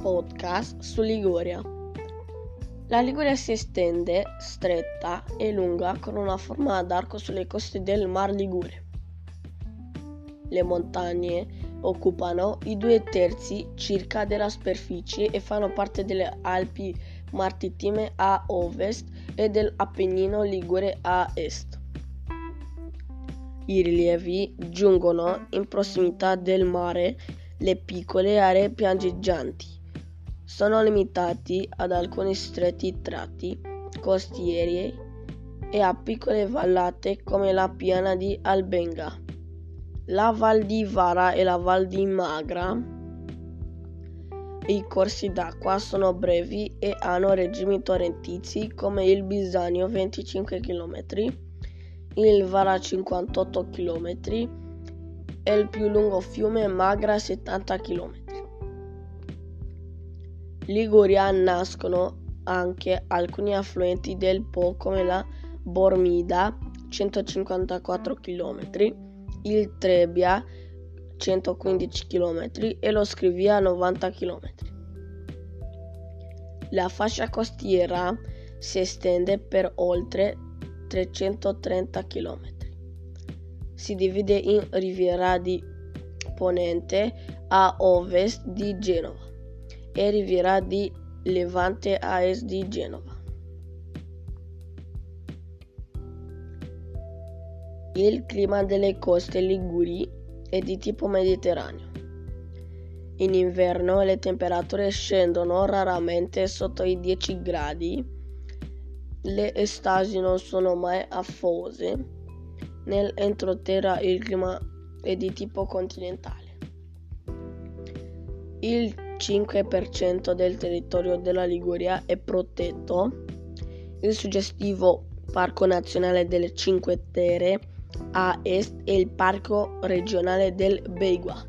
podcast su Liguria. La Liguria si estende stretta e lunga con una forma ad arco sulle coste del Mar Ligure. Le montagne occupano i due terzi circa della superficie e fanno parte delle Alpi Marittime a ovest e dell'Appennino Ligure a est. I rilievi giungono in prossimità del mare le piccole aree pianeggianti. Sono limitati ad alcuni stretti tratti costieri e a piccole vallate come la piana di Albenga, la Val di Vara e la Val di Magra. I corsi d'acqua sono brevi e hanno regimi torrentizi come il Bisanio 25 km il Vara 58 km e il più lungo fiume Magra 70 km. Liguria nascono anche alcuni affluenti del Po come la Bormida 154 km, il Trebbia 115 km e lo Scrivia 90 km. La fascia costiera si estende per oltre 330 km. Si divide in Riviera di Ponente a ovest di Genova e Riviera di Levante a est di Genova. Il clima delle coste liguri è di tipo mediterraneo. In inverno le temperature scendono raramente sotto i 10 gradi le estasi non sono mai affose. Nell'entroterra il clima è di tipo continentale. Il 5% del territorio della Liguria è protetto. Il suggestivo Parco Nazionale delle Cinque Terre a est è il Parco Regionale del Beigua.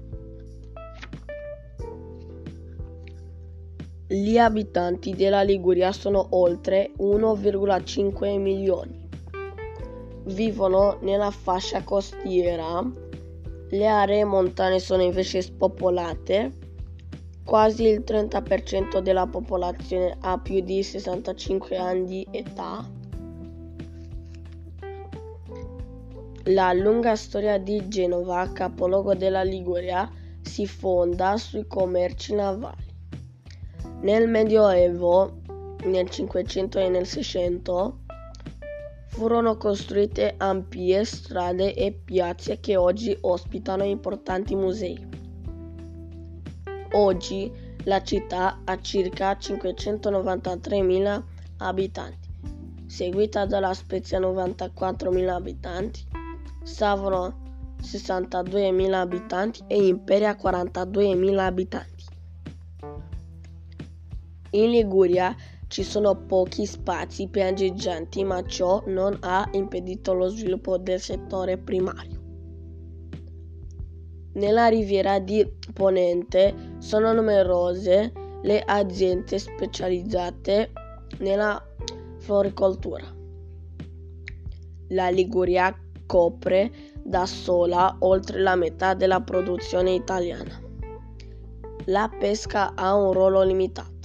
Gli abitanti della Liguria sono oltre 1,5 milioni. Vivono nella fascia costiera. Le aree montane sono invece spopolate. Quasi il 30% della popolazione ha più di 65 anni di età. La lunga storia di Genova, capoluogo della Liguria, si fonda sui commerci navali. Nel Medioevo, nel 500 e nel 600, furono costruite ampie strade e piazze che oggi ospitano importanti musei. Oggi la città ha circa 593.000 abitanti, seguita dalla Spezia 94.000 abitanti, Savoro 62.000 abitanti e Imperia 42.000 abitanti. In Liguria ci sono pochi spazi pianeggianti, ma ciò non ha impedito lo sviluppo del settore primario. Nella riviera di Ponente sono numerose le aziende specializzate nella floricoltura. La Liguria copre da sola oltre la metà della produzione italiana. La pesca ha un ruolo limitato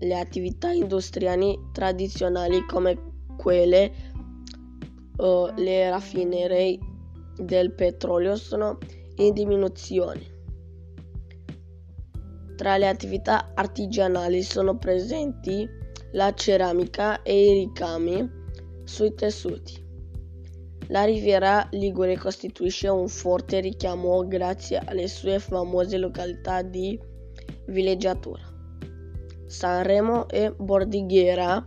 le attività industriali tradizionali come quelle o le raffinerie del petrolio sono in diminuzione. Tra le attività artigianali sono presenti la ceramica e i ricami sui tessuti. La riviera Ligure costituisce un forte richiamo grazie alle sue famose località di villeggiatura. Sanremo e Bordighera,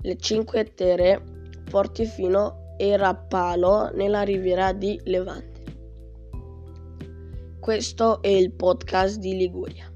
le Cinque Terre, Portofino e Rappalo nella riviera di Levante. Questo è il podcast di Liguria.